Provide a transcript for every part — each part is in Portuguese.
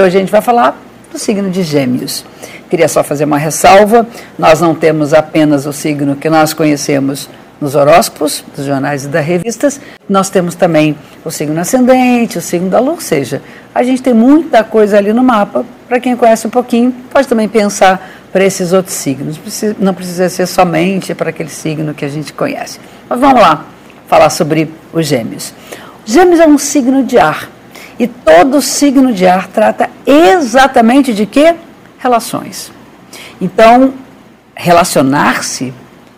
Hoje a gente vai falar do signo de Gêmeos. Queria só fazer uma ressalva: nós não temos apenas o signo que nós conhecemos nos horóscopos, dos jornais e das revistas, nós temos também o signo ascendente, o signo da lua, ou seja, a gente tem muita coisa ali no mapa. Para quem conhece um pouquinho, pode também pensar para esses outros signos. Não precisa ser somente para aquele signo que a gente conhece. Mas vamos lá falar sobre os gêmeos. Gêmeos é um signo de ar. E todo signo de ar trata exatamente de quê? Relações. Então, relacionar-se,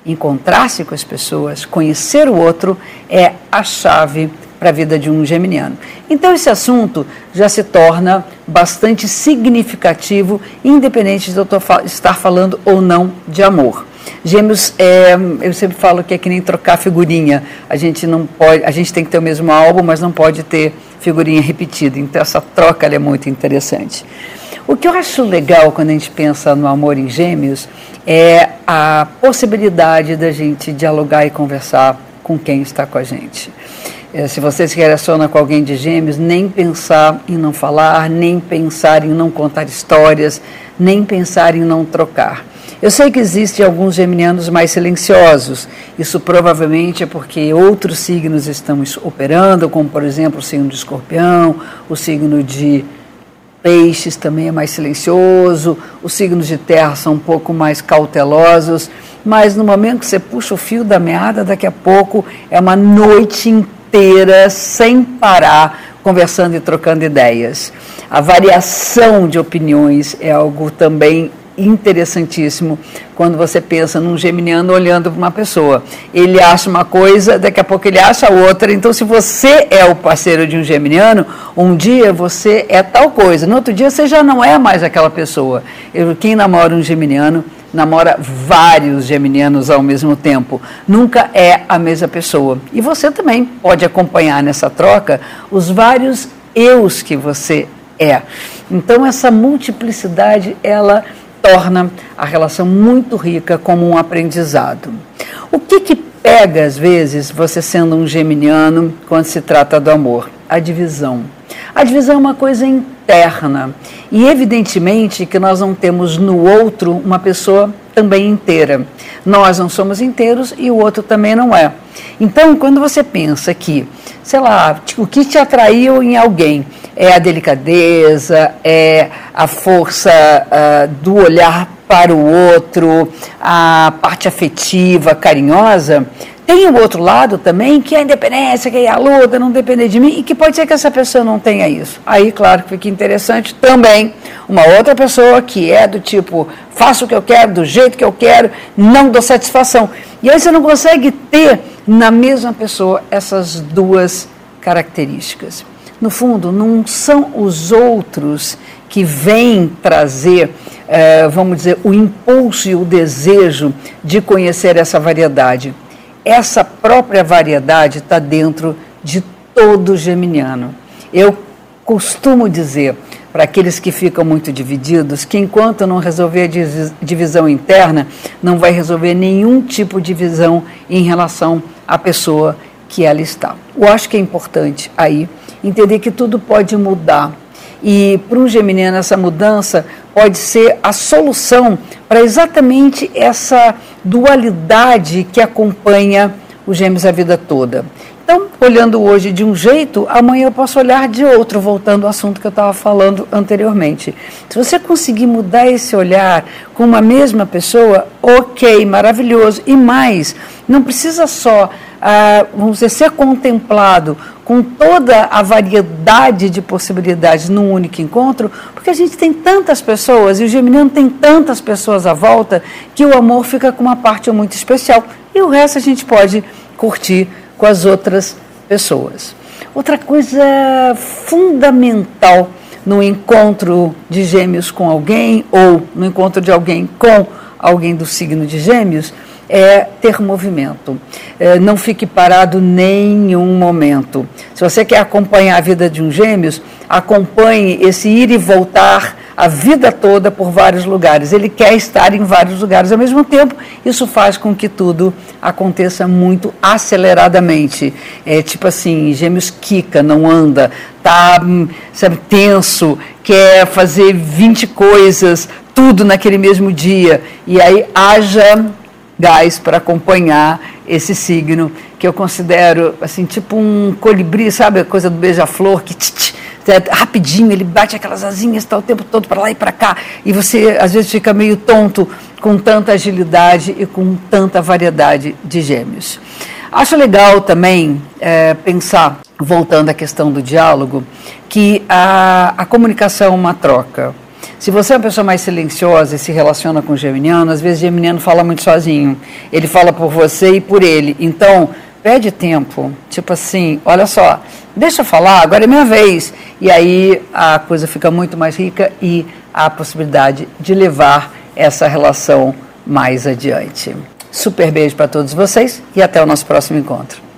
encontrar-se com as pessoas, conhecer o outro é a chave para a vida de um geminiano. Então, esse assunto já se torna bastante significativo, independente de eu estar falando ou não de amor. Gêmeos, é, eu sempre falo que é que nem trocar figurinha. A gente não pode, a gente tem que ter o mesmo álbum, mas não pode ter figurinha repetida. Então essa troca é muito interessante. O que eu acho legal quando a gente pensa no amor em Gêmeos é a possibilidade da gente dialogar e conversar com quem está com a gente. É, se você se relaciona com alguém de gêmeos, nem pensar em não falar, nem pensar em não contar histórias, nem pensar em não trocar. Eu sei que existem alguns geminianos mais silenciosos. Isso provavelmente é porque outros signos estão operando, como por exemplo o signo de escorpião, o signo de peixes também é mais silencioso, os signos de terra são um pouco mais cautelosos, mas no momento que você puxa o fio da meada, daqui a pouco é uma noite inteira sem parar conversando e trocando ideias. A variação de opiniões é algo também interessantíssimo quando você pensa num geminiano olhando para uma pessoa. Ele acha uma coisa, daqui a pouco ele acha outra. Então, se você é o parceiro de um geminiano, um dia você é tal coisa, no outro dia você já não é mais aquela pessoa. Eu, quem namora um geminiano namora vários geminianos ao mesmo tempo. Nunca é a mesma pessoa. E você também pode acompanhar nessa troca os vários eus que você é. Então essa multiplicidade ela torna a relação muito rica como um aprendizado. O que, que pega, às vezes, você sendo um geminiano quando se trata do amor? A divisão. A divisão é uma coisa interna. E, evidentemente, que nós não temos no outro uma pessoa também inteira. Nós não somos inteiros e o outro também não é. Então, quando você pensa que, sei lá, o que te atraiu em alguém é a delicadeza, é a força uh, do olhar para o outro, a parte afetiva, carinhosa, tem o outro lado também, que é a independência, que é a luta, não depender de mim, e que pode ser que essa pessoa não tenha isso. Aí, claro que fica interessante também uma outra pessoa que é do tipo, faço o que eu quero, do jeito que eu quero, não dou satisfação. E aí você não consegue ter na mesma pessoa essas duas características no fundo, não são os outros que vêm trazer, eh, vamos dizer, o impulso e o desejo de conhecer essa variedade. Essa própria variedade está dentro de todo geminiano. Eu costumo dizer para aqueles que ficam muito divididos que enquanto não resolver a divisão interna, não vai resolver nenhum tipo de divisão em relação à pessoa que ela está. Eu acho que é importante aí entender que tudo pode mudar. E para um geminiano, essa mudança pode ser a solução para exatamente essa dualidade que acompanha os gêmeos a vida toda. Então, olhando hoje de um jeito, amanhã eu posso olhar de outro, voltando ao assunto que eu estava falando anteriormente. Se você conseguir mudar esse olhar com uma mesma pessoa, ok, maravilhoso. E mais, não precisa só, ah, vamos dizer, ser contemplado com toda a variedade de possibilidades num único encontro, porque a gente tem tantas pessoas e o geminiano tem tantas pessoas à volta que o amor fica com uma parte muito especial e o resto a gente pode curtir com as outras pessoas. Outra coisa fundamental no encontro de gêmeos com alguém ou no encontro de alguém com alguém do signo de gêmeos é ter movimento. É, não fique parado nenhum momento. Se você quer acompanhar a vida de um gêmeos, acompanhe esse ir e voltar a vida toda por vários lugares. Ele quer estar em vários lugares ao mesmo tempo. Isso faz com que tudo aconteça muito aceleradamente. É tipo assim, gêmeos quica, não anda, tá, sabe, tenso, quer fazer 20 coisas, tudo naquele mesmo dia. E aí haja gás para acompanhar esse signo que eu considero assim tipo um colibri, sabe a coisa do beija-flor que tch, tch, rapidinho ele bate aquelas asinhas está o tempo todo para lá e para cá e você às vezes fica meio tonto com tanta agilidade e com tanta variedade de gêmeos. Acho legal também é, pensar, voltando à questão do diálogo, que a, a comunicação é uma troca. Se você é uma pessoa mais silenciosa e se relaciona com o geminiano, às vezes o geminiano fala muito sozinho. Ele fala por você e por ele. Então, pede tempo. Tipo assim, olha só, deixa eu falar, agora é minha vez. E aí a coisa fica muito mais rica e há a possibilidade de levar essa relação mais adiante. Super beijo para todos vocês e até o nosso próximo encontro.